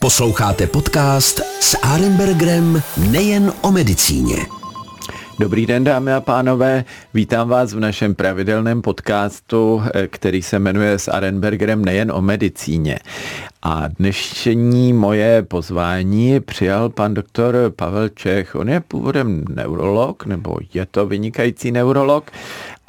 Posloucháte podcast s Arenbergerem nejen o medicíně. Dobrý den, dámy a pánové. Vítám vás v našem pravidelném podcastu, který se jmenuje s Arenbergerem nejen o medicíně. A dnešní moje pozvání přijal pan doktor Pavel Čech. On je původem neurolog, nebo je to vynikající neurolog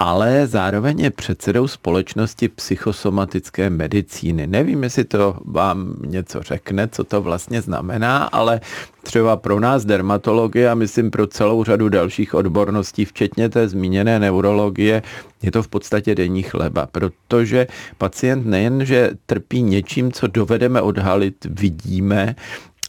ale zároveň je předsedou společnosti psychosomatické medicíny. Nevím, jestli to vám něco řekne, co to vlastně znamená, ale třeba pro nás dermatologie a myslím pro celou řadu dalších odborností, včetně té zmíněné neurologie, je to v podstatě denní chleba, protože pacient nejen, že trpí něčím, co dovedeme odhalit, vidíme,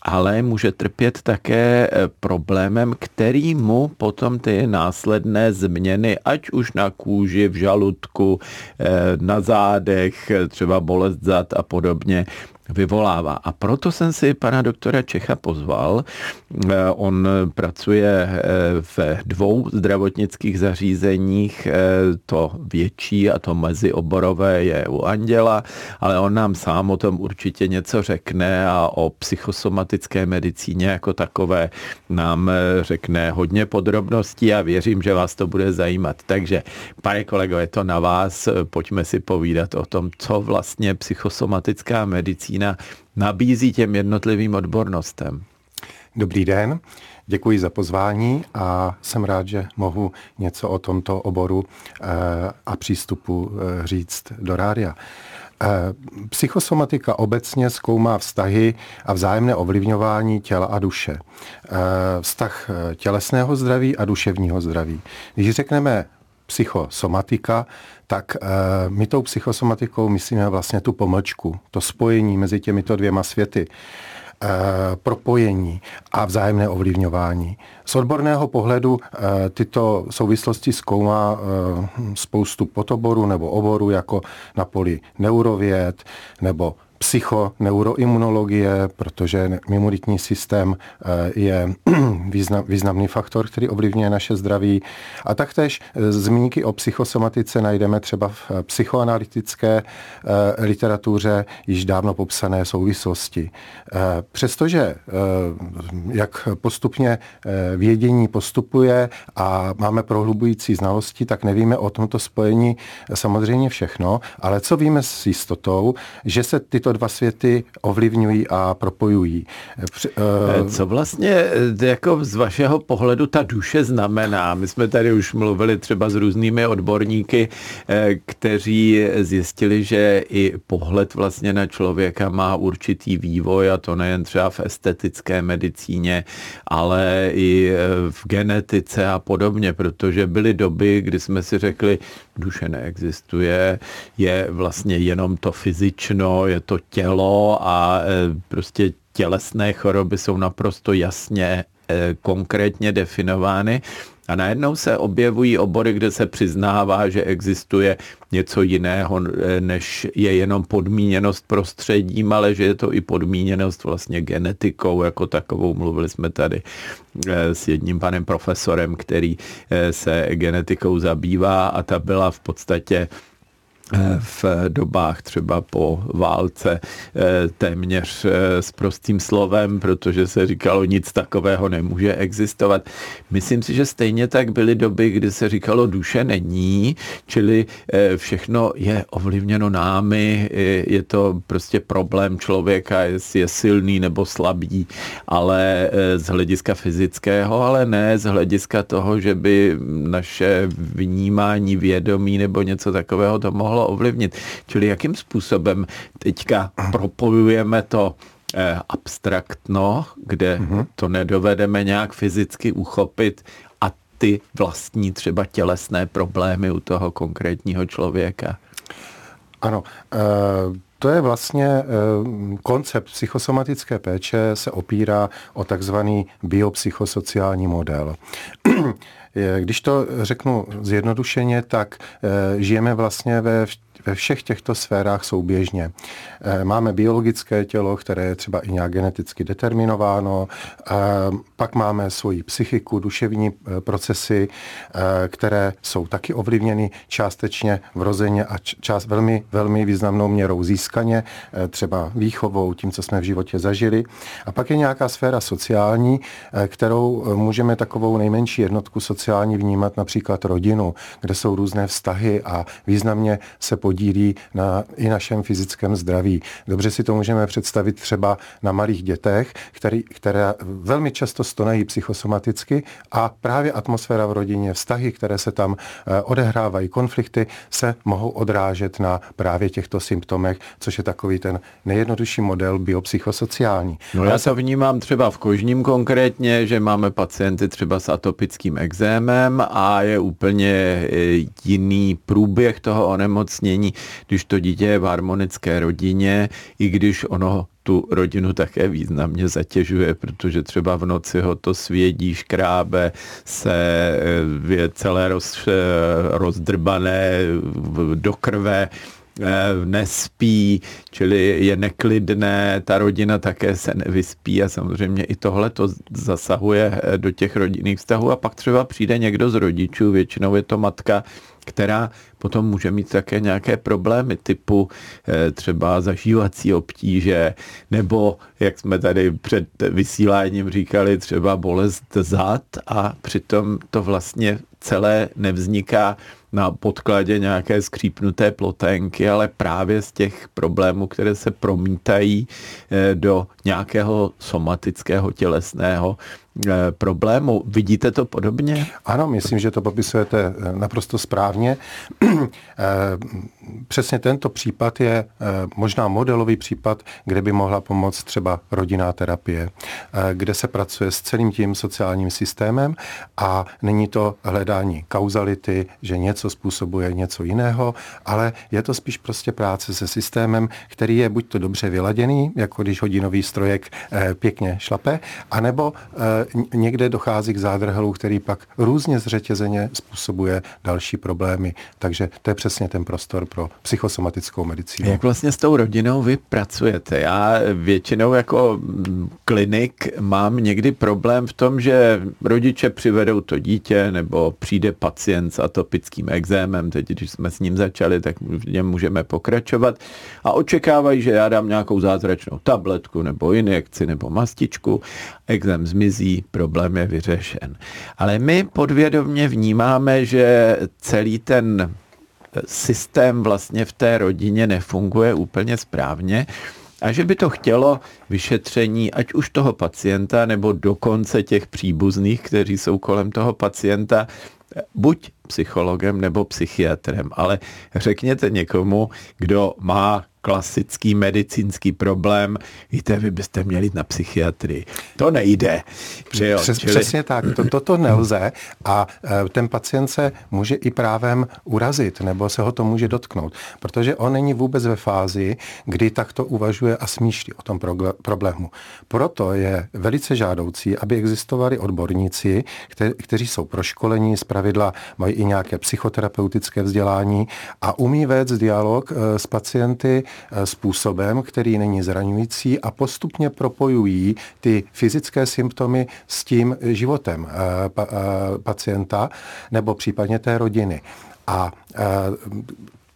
ale může trpět také eh, problémem, který mu potom ty následné změny, ať už na kůži, v žaludku, eh, na zádech, třeba bolest zad a podobně, vyvolává. A proto jsem si pana doktora Čecha pozval. Eh, on pracuje eh, v dvou zdravotnických zařízeních, eh, to větší a to mezioborové je u Anděla, ale on nám sám o tom určitě něco řekne a o psychosomatické medicíně jako takové nám řekne hodně podrobností a věřím, že vás to bude zajímat. Takže, pane kolego, je to na vás, pojďme si povídat o tom, co vlastně psychosomatická medicína medicína nabízí těm jednotlivým odbornostem. Dobrý den, děkuji za pozvání a jsem rád, že mohu něco o tomto oboru eh, a přístupu eh, říct do rádia. Eh, psychosomatika obecně zkoumá vztahy a vzájemné ovlivňování těla a duše. Vztah tělesného zdraví a duševního zdraví. Když řekneme psychosomatika, tak uh, my tou psychosomatikou myslíme vlastně tu pomlčku, to spojení mezi těmito dvěma světy, uh, propojení a vzájemné ovlivňování. Z odborného pohledu uh, tyto souvislosti zkoumá spoustu potoborů nebo oborů, jako na poli neurověd nebo psychoneuroimunologie, protože imunitní systém eh, je významný faktor, který ovlivňuje naše zdraví. A taktéž eh, zmínky o psychosomatice najdeme třeba v eh, psychoanalytické literatuře již dávno popsané souvislosti. Přestože jak postupně vědění postupuje a máme prohlubující znalosti, tak nevíme o tomto spojení samozřejmě všechno, ale co víme s jistotou, že se tyto dva světy ovlivňují a propojují. Eh, co vlastně eh, jako z vašeho pohledu ta duše znamená? My jsme tady už mluvili třeba s různými odborníky, kteří zjistili, že i pohled vlastně na člověka má určitý vývoj a to nejen třeba v estetické medicíně, ale i v genetice a podobně, protože byly doby, kdy jsme si řekli, duše neexistuje, je vlastně jenom to fyzično, je to tělo a e, prostě tělesné choroby jsou naprosto jasně e, konkrétně definovány. A najednou se objevují obory, kde se přiznává, že existuje něco jiného, e, než je jenom podmíněnost prostředím, ale že je to i podmíněnost vlastně genetikou jako takovou. Mluvili jsme tady s jedním panem profesorem, který se genetikou zabývá a ta byla v podstatě v dobách třeba po válce eh, téměř eh, s prostým slovem, protože se říkalo, nic takového nemůže existovat. Myslím si, že stejně tak byly doby, kdy se říkalo, duše není, čili eh, všechno je ovlivněno námi, je to prostě problém člověka, jestli je silný nebo slabý, ale z hlediska fyzického, ale ne z hlediska toho, že by naše vnímání, vědomí nebo něco takového to mohlo mohlo ovlivnit. Čili jakým způsobem teďka propojujeme to eh, abstraktno, kde mm-hmm. to nedovedeme nějak fyzicky uchopit a ty vlastní třeba tělesné problémy u toho konkrétního člověka. Ano, e, to je vlastně e, koncept psychosomatické péče se opírá o takzvaný biopsychosociální model. Když to řeknu zjednodušeně, tak eh, žijeme vlastně ve ve všech těchto sférách souběžně. Máme biologické tělo, které je třeba i nějak geneticky determinováno, pak máme svoji psychiku, duševní procesy, které jsou taky ovlivněny částečně vrozeně a část velmi, velmi významnou měrou získaně, třeba výchovou, tím, co jsme v životě zažili. A pak je nějaká sféra sociální, kterou můžeme takovou nejmenší jednotku sociální vnímat například rodinu, kde jsou různé vztahy a významně se podílí na i našem fyzickém zdraví. Dobře si to můžeme představit třeba na malých dětech, který, které velmi často stonají psychosomaticky a právě atmosféra v rodině, vztahy, které se tam eh, odehrávají, konflikty, se mohou odrážet na právě těchto symptomech, což je takový ten nejjednodušší model biopsychosociální. No já to vnímám třeba v kožním konkrétně, že máme pacienty třeba s atopickým exémem a je úplně e, jiný průběh toho onemocnění, když to dítě je v harmonické rodině, i když ono tu rodinu také významně zatěžuje, protože třeba v noci ho to svědí, škrábe, se e, je celé roz, e, rozdrbané do krve, Eh, nespí, čili je neklidné, ta rodina také se nevyspí a samozřejmě i tohle to zasahuje eh, do těch rodinných vztahů. A pak třeba přijde někdo z rodičů, většinou je to matka, která potom může mít také nějaké problémy typu eh, třeba zažívací obtíže, nebo, jak jsme tady před vysíláním říkali, třeba bolest zad a přitom to vlastně celé nevzniká na podkladě nějaké skřípnuté ploténky, ale právě z těch problémů, které se promítají eh, do nějakého somatického tělesného eh, problému. Vidíte to podobně? Ano, myslím, že to popisujete eh, naprosto správně. Přesně tento případ je možná modelový případ, kde by mohla pomoct třeba rodinná terapie, kde se pracuje s celým tím sociálním systémem a není to hledání kauzality, že něco způsobuje něco jiného, ale je to spíš prostě práce se systémem, který je buď to dobře vyladěný, jako když hodinový strojek eh, pěkně šlape, anebo eh, někde dochází k zádrhelu, který pak různě zřetězeně způsobuje další problémy. Takže to je přesně ten prostor pro psychosomatickou medicínu. Jak vlastně s tou rodinou vy pracujete? Já většinou jako klinik mám někdy problém v tom, že rodiče přivedou to dítě nebo přijde pacient s atopickým exémem, teď když jsme s ním začali, tak v něm můžeme pokračovat a očekávají, že já dám nějakou zázračnou tabletku nebo injekci nebo mastičku, exém zmizí, problém je vyřešen. Ale my podvědomě vnímáme, že celý ten systém vlastně v té rodině nefunguje úplně správně a že by to chtělo vyšetření ať už toho pacienta nebo dokonce těch příbuzných, kteří jsou kolem toho pacienta, buď psychologem nebo psychiatrem, ale řekněte někomu, kdo má klasický medicínský problém, víte, vy byste měli jít na psychiatrii. To nejde. Jo? Přes, Čili... Přesně tak, to, toto nelze a e, ten pacient se může i právem urazit, nebo se ho to může dotknout, protože on není vůbec ve fázi, kdy takto uvažuje a smýšlí o tom problému. Proto je velice žádoucí, aby existovali odborníci, kte, kteří jsou proškolení, pravidla mají i nějaké psychoterapeutické vzdělání a umí vést dialog e, s pacienty Eh, způsobem, který není zraňující a postupně propojují ty fyzické symptomy s tím životem eh, eh, pacienta nebo případně té rodiny. A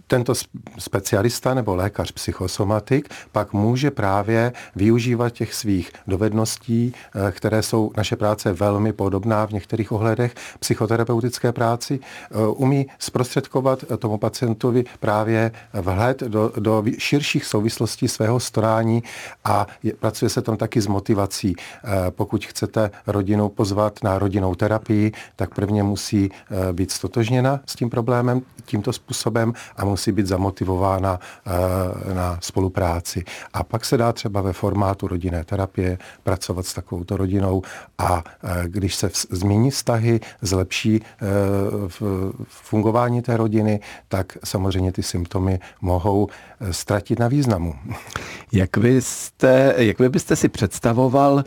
tento specialista nebo lékař psychosomatik pak může právě využívat těch svých dovedností, eh, které jsou naše práce velmi podobná v některých ohledech psychoterapeutické práci, eh, umí zprostředkovat tomu pacientovi právě vhled do, do širších souvislostí svého storání a je, pracuje se tam taky s motivací. Eh, pokud chcete rodinu pozvat na rodinnou terapii, tak prvně musí být stotožněna s tím problémem tímto způsobem a musí musí být zamotivována eh, na spolupráci. A pak se dá třeba ve formátu rodinné terapie pracovat s takovouto rodinou a eh, když se změní vztahy, zlepší eh, fungování té rodiny, tak samozřejmě ty symptomy mohou ztratit na významu. Jak, byste, jak by byste si představoval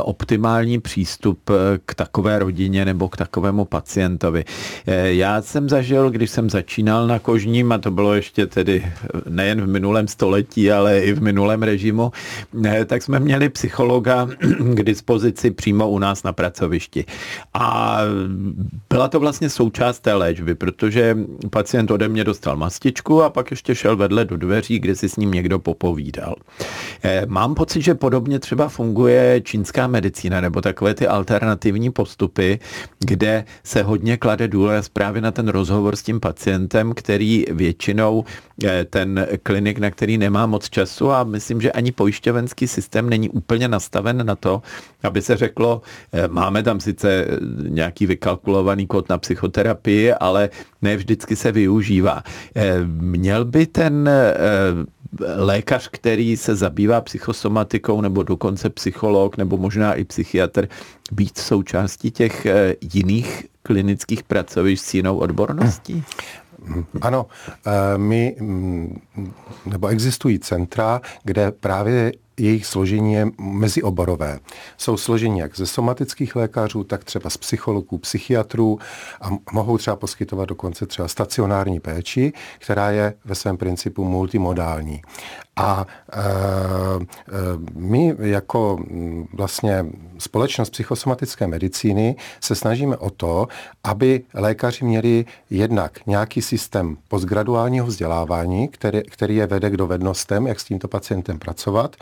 optimální přístup k takové rodině nebo k takovému pacientovi? Já jsem zažil, když jsem začínal na kožním, a to bylo ještě tedy nejen v minulém století, ale i v minulém režimu, tak jsme měli psychologa k dispozici přímo u nás na pracovišti. A byla to vlastně součást té léčby, protože pacient ode mě dostal mastičku a pak ještě šel vedle do dveří, kde si s ním někdo popovídal. Eh, mám pocit, že podobně třeba funguje čínská medicína nebo takové ty alternativní postupy, kde se hodně klade důraz právě na ten rozhovor s tím pacientem, který většinou eh, ten klinik, na který nemá moc času a myslím, že ani pojišťovenský systém není úplně nastaven na to, aby se řeklo, eh, máme tam sice nějaký vykalkulovaný kód na psychoterapii, ale ne vždycky se využívá. Měl by ten lékař, který se zabývá psychosomatikou, nebo dokonce psycholog, nebo možná i psychiatr, být součástí těch eh, jiných klinických pracovišť s jinou odborností? Ano, eh, my, mm, nebo existují centra, kde právě jejich složení je mezioborové. Jsou složení jak ze somatických lékařů, tak třeba z psychologů, psychiatrů a mohou třeba poskytovat dokonce třeba stacionární péči, která je ve svém principu multimodální. A e, e, my jako mm, vlastně společnost psychosomatické medicíny se snažíme o to, aby lékaři měli jednak nějaký systém postgraduálního vzdělávání, který, který je vede k dovednostem, jak s tímto pacientem pracovat.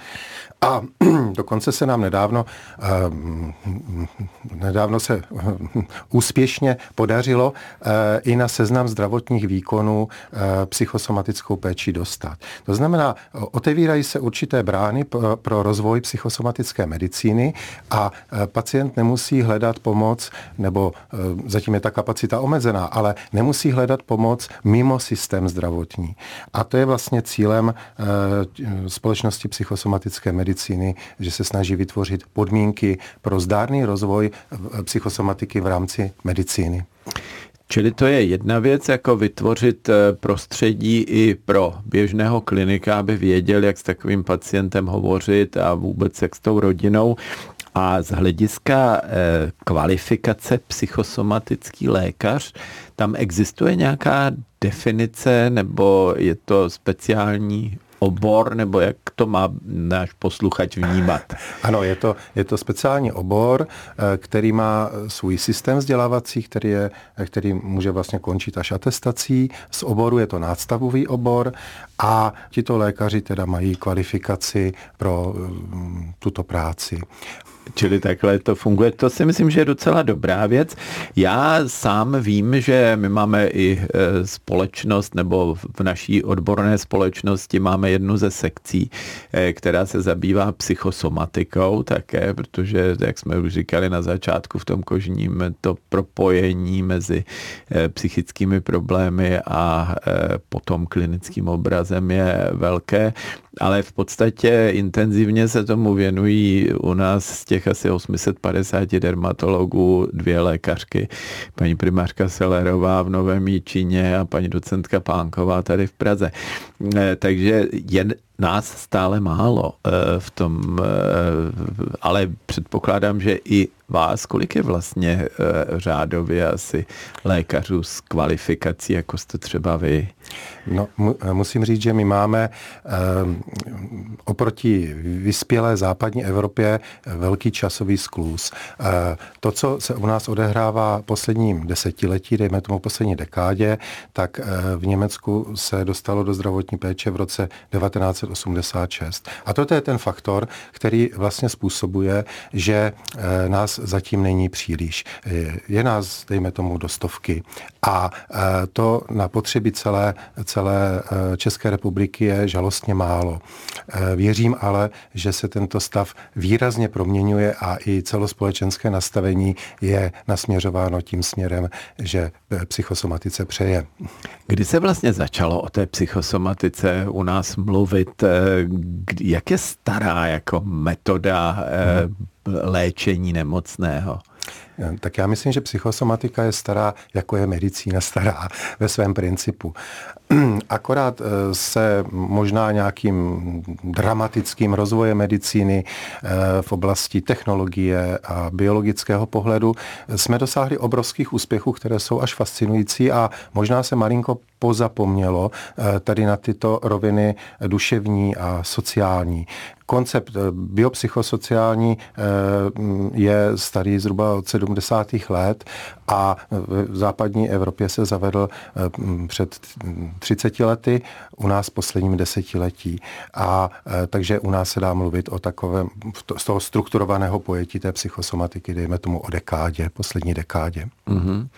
A dokonce se nám nedávno, e, nedávno se úspěšně podařilo i na seznam zdravotních výkonů psychosomatickou péči dostat. To znamená, otevírají se určité brány pro rozvoj psychosomatické medicíny a pacient nemusí hledat pomoc, nebo zatím je ta kapacita omezená, ale nemusí hledat pomoc mimo systém zdravotní. A to je vlastně cílem společnosti psychosomatické medicíny, že se snaží vytvořit podmínky pro zdárný rozvoj psychosomatiky v rámci medicíny. Čili to je jedna věc, jako vytvořit eh, prostředí i pro běžného klinika, aby věděl, jak s takovým pacientem hovořit a vůbec jak s tou rodinou. A z hlediska eh, kvalifikace psychosomatický lékař, tam existuje nějaká definice nebo je to speciální obor, nebo jak to má náš posluchač vnímat? Ano, je to, je to speciální obor, eh, který má svůj systém vzdělávací, který, je, který může vlastně končit až atestací. Z oboru je to nástavový obor a tito lékaři teda mají kvalifikaci pro mm, tuto práci. Čili takhle to funguje. To si myslím, že je docela dobrá věc. Já sám vím, že my máme i e, společnost, nebo v naší odborné společnosti máme jednu ze sekcí, e, která se zabývá psychosomatikou také, protože, jak jsme už říkali na začátku v tom kožním, to propojení mezi e, psychickými problémy a potom klinickým obrazem je velké ale v podstatě intenzivně se tomu věnují u nás z těch asi 850 dermatologů dvě lékařky. Paní primářka Selerová v Novém Jíčině a paní docentka Pánková tady v Praze. Eh, takže jen nás stále málo eh, v tom, eh, ale předpokládám, že i vás, kolik je vlastně řádově asi lékařů s kvalifikací, jako jste třeba vy? No, musím říct, že my máme oproti vyspělé západní Evropě velký časový sklus. To, co se u nás odehrává posledním desetiletí, dejme tomu poslední dekádě, tak v Německu se dostalo do zdravotní péče v roce 1986. A toto je ten faktor, který vlastně způsobuje, že nás zatím není příliš. Je nás, dejme tomu, do stovky. A to na potřeby celé, celé České republiky je žalostně málo. Eh, věřím ale, že se tento stav výrazně proměňuje a i celospolečenské nastavení je nasměřováno tím směrem, že psychosomatice přeje. Kdy se vlastně začalo o té psychosomatice u nás mluvit? Eh, jak je stará jako metoda eh, léčení nemocného? Tak já myslím, že psychosomatika je stará, jako je medicína stará ve svém principu. Akorát eh, se možná nějakým dramatickým rozvojem medicíny eh, v oblasti technologie a biologického pohledu jsme dosáhli obrovských úspěchů, které jsou až fascinující a možná se malinko pozapomnělo tady na tyto roviny duševní a sociální koncept biopsychosociální je starý zhruba od 70. let a v západní Evropě se zavedl před 30 lety, u nás posledním desetiletí. A takže u nás se dá mluvit o takovém, z toho strukturovaného pojetí té psychosomatiky, dejme tomu o dekádě, poslední dekádě. Mm-hmm.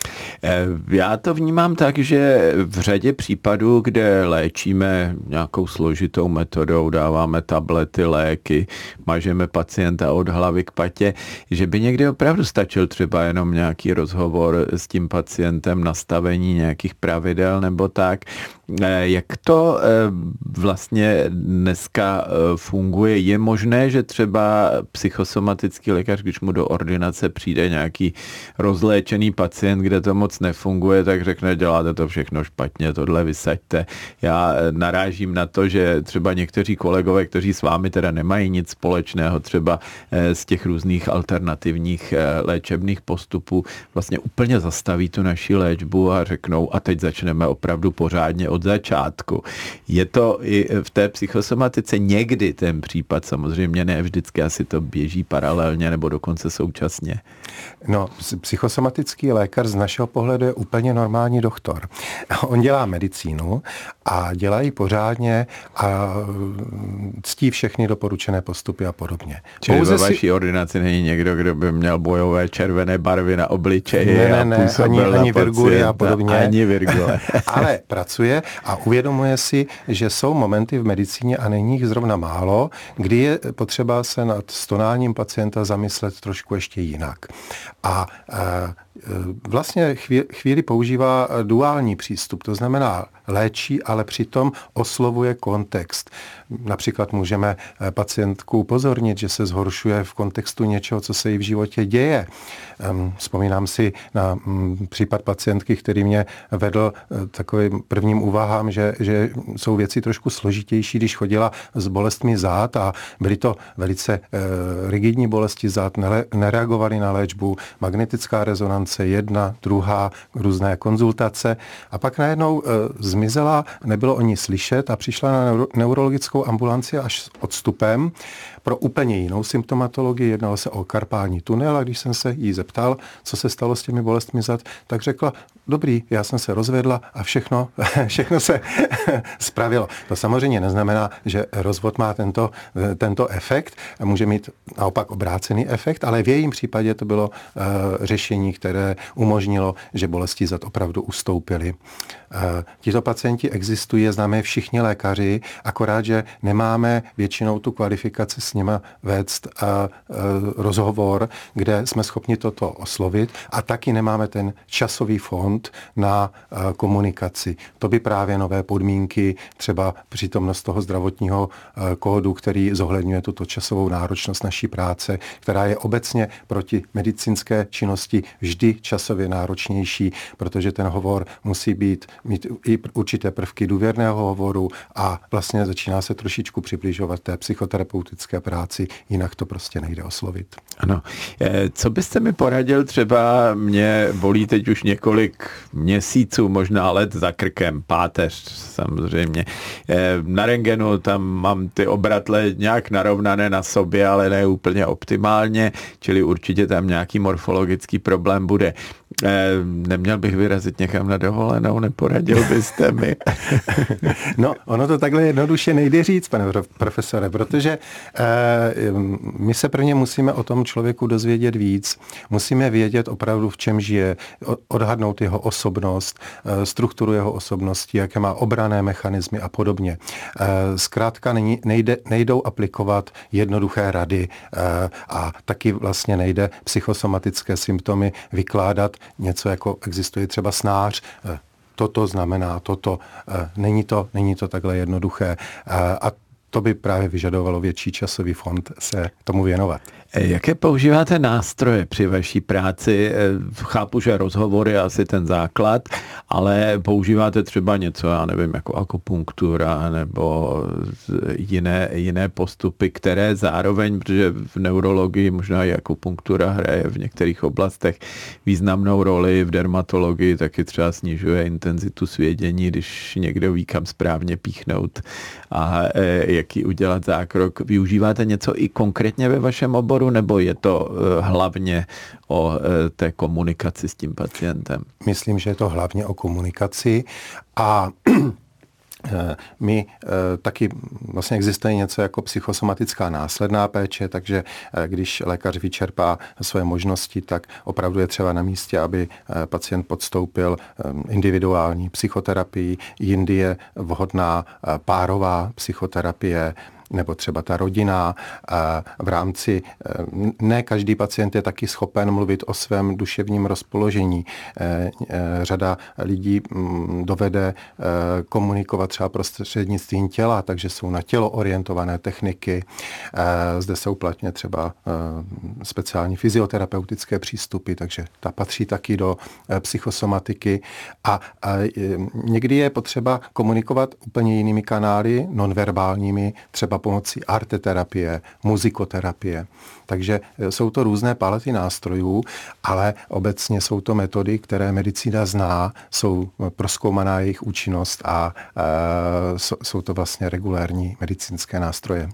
Já to vnímám tak, že v řadě případů, kde léčíme nějakou složitou metodou, dáváme tablety, léky, mažeme pacienta od hlavy k patě, že by někdy opravdu stačil třeba jenom nějaký rozhovor s tím pacientem, nastavení nějakých pravidel nebo tak. Eh, jak to eh, vlastně dneska funguje? Je možné, že třeba psychosomatický lékař, když mu do ordinace přijde nějaký rozléčený pacient, kde to moc nefunguje, tak řekne, děláte to všechno špatně, tohle vysaďte. Já narážím na to, že třeba někteří kolegové, kteří s vámi teda nemají nic společného, třeba eh, z těch různých alternativních eh, léčebných postupů, vlastně úplně zastaví tu naši léčbu a řeknou, a teď začneme opravdu pořádně od začátku. Je to i v té psychosomatice někdy ten případ, samozřejmě ne vždycky, asi to běží paralelně nebo dokonce současně. No, psychosomatický lékař z našeho pohledu je úplně normální doktor. On dělá medicínu a dělá ji pořádně a ctí všechny doporučené postupy a podobně. Čili Pouze ve vaší si... ordinaci není někdo, kdo by měl bojové červené barvy na obličeji ne, ne, ne, a ani, ani virguly a podobně. Ani virgule. Ale pracuje a uvědomuje si, že jsou momenty v medicíně a není jich zrovna málo, kdy je potřeba se nad stonáním pacienta zamyslet trošku ještě jinak. A e, vlastně chvíli používá duální přístup, to znamená léčí, ale přitom oslovuje kontext. Například můžeme eh, pacientku upozornit, že se zhoršuje v kontextu něčeho, co se jí v životě děje. Vzpomínám si na mm, případ pacientky, který mě vedl eh, takovým prvním úvahám, že, že jsou věci trošku složitější, když chodila s bolestmi zad a byly to velice eh, rigidní bolesti zad, nereagovali na léčbu, magnetická rezonance, jedna, druhá, různé konzultace a pak najednou zmizela, nebylo o ní slyšet a přišla na neurologickou ambulanci až s odstupem pro úplně jinou symptomatologii. Jednalo se o karpální tunel a když jsem se jí zeptal, co se stalo s těmi bolestmi zad, tak řekla, dobrý, já jsem se rozvedla a všechno, všechno se spravilo. To samozřejmě neznamená, že rozvod má tento, tento efekt, může mít naopak obrácený efekt, ale v jejím případě to bylo uh, řešení, které umožnilo, že bolesti zad opravdu ustoupily. Uh, tito pacienti existují, známe všichni lékaři, akorát, že nemáme většinou tu kvalifikaci s nima vést uh, uh, rozhovor, kde jsme schopni toto oslovit a taky nemáme ten časový fond na komunikaci. To by právě nové podmínky, třeba přítomnost toho zdravotního kódu, který zohledňuje tuto časovou náročnost naší práce, která je obecně proti medicínské činnosti vždy časově náročnější, protože ten hovor musí být, mít i určité prvky důvěrného hovoru a vlastně začíná se trošičku přibližovat té psychoterapeutické práci, jinak to prostě nejde oslovit. Ano. Eh, co byste mi poradil třeba, mě bolí teď už několik měsíců, možná let za krkem, páteř samozřejmě. Eh, na rengenu tam mám ty obratle nějak narovnané na sobě, ale ne úplně optimálně, čili určitě tam nějaký morfologický problém bude. Eh, neměl bych vyrazit někam na dovolenou, neporadil byste mi. no, ono to takhle jednoduše nejde říct, pane profesore, protože eh, my se prvně musíme o tom člověku dozvědět víc. Musíme vědět opravdu, v čem žije, odhadnout jeho osobnost, eh, strukturu jeho osobnosti, jaké má obrané mechanismy a podobně. Zkrátka nejde, nejdou aplikovat jednoduché rady a taky vlastně nejde psychosomatické symptomy vykládat něco jako existuje třeba snář, eh, toto znamená toto. Eh, není to, není to takhle jednoduché. Eh, a to by právě vyžadovalo větší časový fond se tomu věnovat. Jaké používáte nástroje při vaší práci? Chápu, že rozhovory je asi ten základ, ale používáte třeba něco, já nevím, jako akupunktura nebo jiné, jiné postupy, které zároveň, protože v neurologii možná i akupunktura hraje v některých oblastech významnou roli, v dermatologii taky třeba snižuje intenzitu svědění, když někdo ví, kam správně píchnout a e, jaký udělat zákrok. Využíváte něco i konkrétně ve vašem oboru, nebo je to e, hlavně o e, té komunikaci s tím pacientem? Myslím, že je to hlavně o komunikaci a Eh, my eh, taky vlastně existuje něco jako psychosomatická následná péče, takže eh, když lékař vyčerpá své možnosti, tak opravdu je třeba na místě, aby pacient podstoupil individuální psychoterapii. Jindy je vhodná párová psychoterapie, nebo třeba ta rodina v rámci, eh, ne každý pacient je taky schopen mluvit o svém duševním rozpoložení. Eh, eh, řada lidí mm, dovede komunikovat třeba prostřednictvím těla, takže jsou na tělo orientované techniky. Zde se uplatně třeba speciální fyzioterapeutické přístupy, takže ta patří taky do psychosomatiky. A někdy je potřeba komunikovat úplně jinými kanály, nonverbálními, třeba pomocí arteterapie, muzikoterapie. Takže e, jsou to různé palety nástrojů, ale obecně jsou to metody, které medicína zná, jsou proskoumaná jejich účinnost a e, jsou to vlastně regulární medicínské nástroje.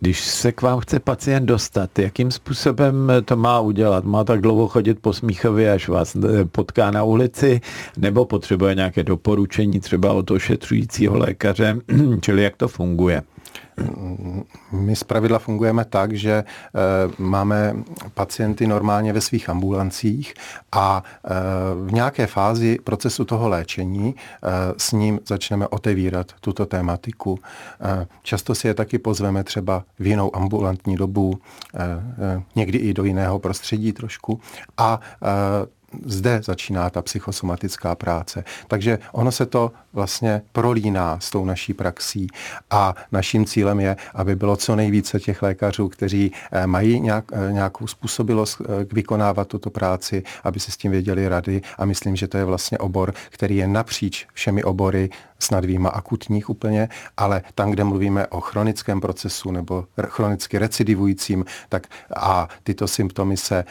Když se k vám chce pacient dostat, jakým způsobem to má udělat? Má tak dlouho chodit po Smíchově, až vás e, potká na ulici, nebo potřebuje nějaké doporučení třeba od ošetřujícího lékaře, čili jak to funguje? My zpravidla fungujeme tak, že e, máme pacienty normálně ve svých ambulancích a e, v nějaké fázi procesu toho léčení e, s ním začneme otevírat tuto tématiku. Často si je taky pozveme třeba v jinou ambulantní dobu, někdy i do jiného prostředí trošku a zde začíná ta psychosomatická práce. Takže ono se to vlastně prolíná s tou naší praxí a naším cílem je, aby bylo co nejvíce těch lékařů, kteří eh, mají nějak, eh, nějakou způsobilost eh, k vykonávat tuto práci, aby se s tím věděli rady a myslím, že to je vlastně obor, který je napříč všemi obory snad výjima akutních úplně, ale tam, kde mluvíme o chronickém procesu nebo chronicky recidivujícím, tak a tyto symptomy se e,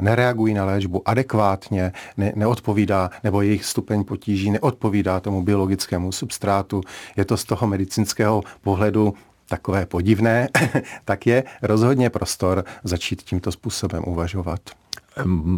nereagují na léčbu adekvátně, ne, neodpovídá, nebo jejich stupeň potíží neodpovídá tomu biologickému substrátu. Je to z toho medicínského pohledu takové podivné, tak je rozhodně prostor začít tímto způsobem uvažovat.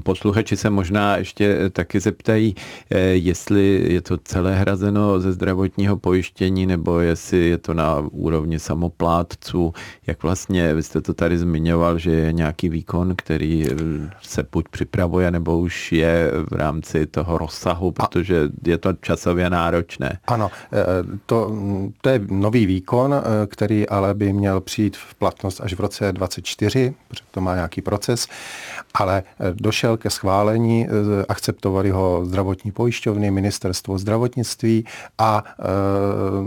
Posluchači se možná ještě taky zeptají, eh, jestli je to celé hrazeno ze zdravotního pojištění, nebo jestli je to na úrovni samoplátců. Jak vlastně, vy jste to tady zmiňoval, že je nějaký výkon, který eh, se buď připravuje, nebo už je v rámci toho rozsahu, protože je to časově náročné. Ano, eh, to, to je nový výkon, který ale by měl přijít v platnost až v roce 2024, protože to má nějaký proces, ale došel ke schválení, eh, akceptovali ho zdravotní pojišťovny, ministerstvo zdravotnictví a eh,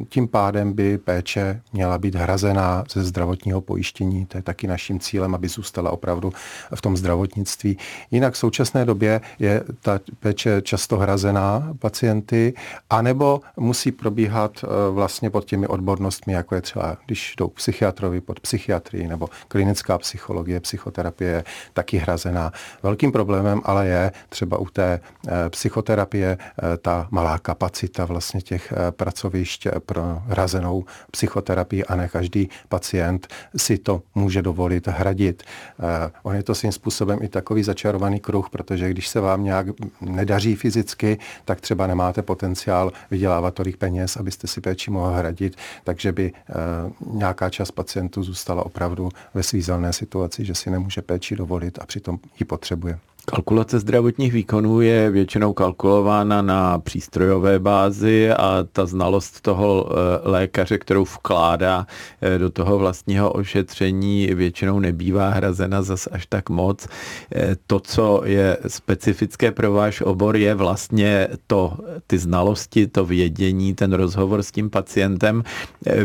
tím pádem by péče měla být hrazená ze zdravotního pojištění. To je taky naším cílem, aby zůstala opravdu v tom zdravotnictví. Jinak v současné době je ta péče často hrazená pacienty, anebo musí probíhat eh, vlastně pod těmi odbornostmi, jako je třeba, když jdou psychiatrovi pod psychiatrii nebo klinická psychologie, psychoterapie, taky hrazená. Velkým problémem ale je třeba u té eh, psychoterapie eh, ta malá kapacita vlastně těch eh, pracovišť pro hrazenou psychoterapii a ne každý pacient si to může dovolit hradit. On je to svým způsobem i takový začarovaný kruh, protože když se vám nějak nedaří fyzicky, tak třeba nemáte potenciál vydělávat tolik peněz, abyste si péči mohli hradit, takže by nějaká část pacientů zůstala opravdu ve svízelné situaci, že si nemůže péči dovolit a přitom ji potřebuje. бы. Kalkulace zdravotních výkonů je většinou kalkulována na přístrojové bázi a ta znalost toho eh, lékaře, kterou vkládá eh, do toho vlastního ošetření, většinou nebývá hrazena zas až tak moc. Eh, to, co je specifické pro váš obor, je vlastně to, ty znalosti, to vědění, ten rozhovor s tím pacientem.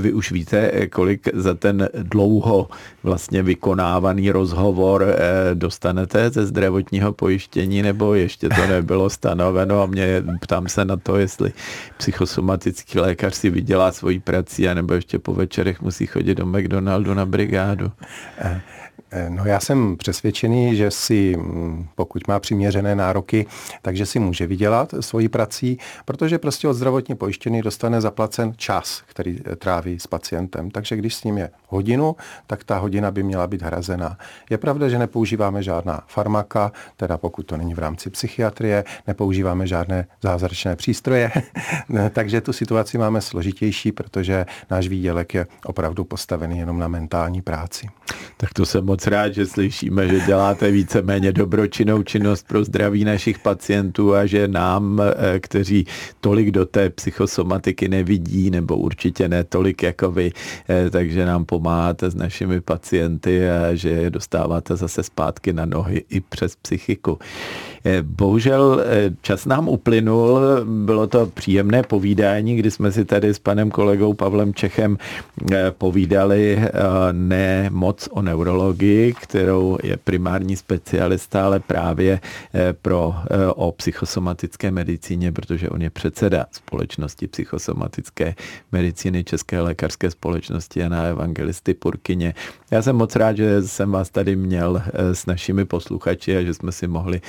Vy už víte, kolik za ten dlouho vlastně vykonávaný rozhovor dostanete ze zdravotního pojištění, nebo ještě to nebylo stanoveno a mě ptám se na to, jestli psychosomatický lékař si vydělá svoji prací, anebo ještě po večerech musí chodit do McDonaldu na brigádu. No já jsem přesvědčený, že si, mm, pokud má přiměřené nároky, takže si může vydělat svoji prací, protože prostě od zdravotně pojištěný dostane zaplacen čas, který eh, tráví s pacientem. Takže když s ním je hodinu, tak ta hodina by měla být hrazená. Je pravda, že nepoužíváme žádná farmaka, teda pokud to není v rámci psychiatrie, nepoužíváme žádné zázračné přístroje, takže tu situaci máme složitější, protože náš výdělek je opravdu postavený jenom na mentální práci. Tak to jsem moc rád, že slyšíme, že děláte víceméně dobročinnou činnost pro zdraví našich pacientů a že nám, eh, kteří tolik do té psychosomatiky nevidí, nebo určitě ne tolik jako vy, eh, takže nám pomáháte s našimi pacienty a že je dostáváte zase zpátky na nohy i přes psychiku. Eh, bohužel čas nám uplynul, bylo to příjemné povídání, kdy jsme si tady s panem kolegou Pavlem Čechem povídali ne moc o neurologii, kterou je primární specialista, ale právě eh, pro, eh, o psychosomatické medicíně, protože on je předseda společnosti psychosomatické medicíny České lékařské společnosti Jana Evangelisty Purkyně. Já jsem moc rád, že jsem vás tady měl eh, s našimi posluchači a že jsme si mohli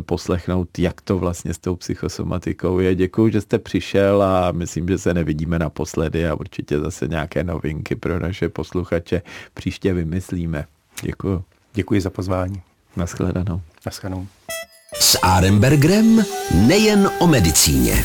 poslechnout, jak to vlastně s tou psychosomatikou je. Děkuji, že jste přišel a myslím, že se nevidíme naposledy a určitě zase nějaké novinky pro naše posluchače příště vymyslíme. Děkuji. Děkuji za pozvání. Naschledanou. Naschledanou. S Arembergrem nejen o medicíně.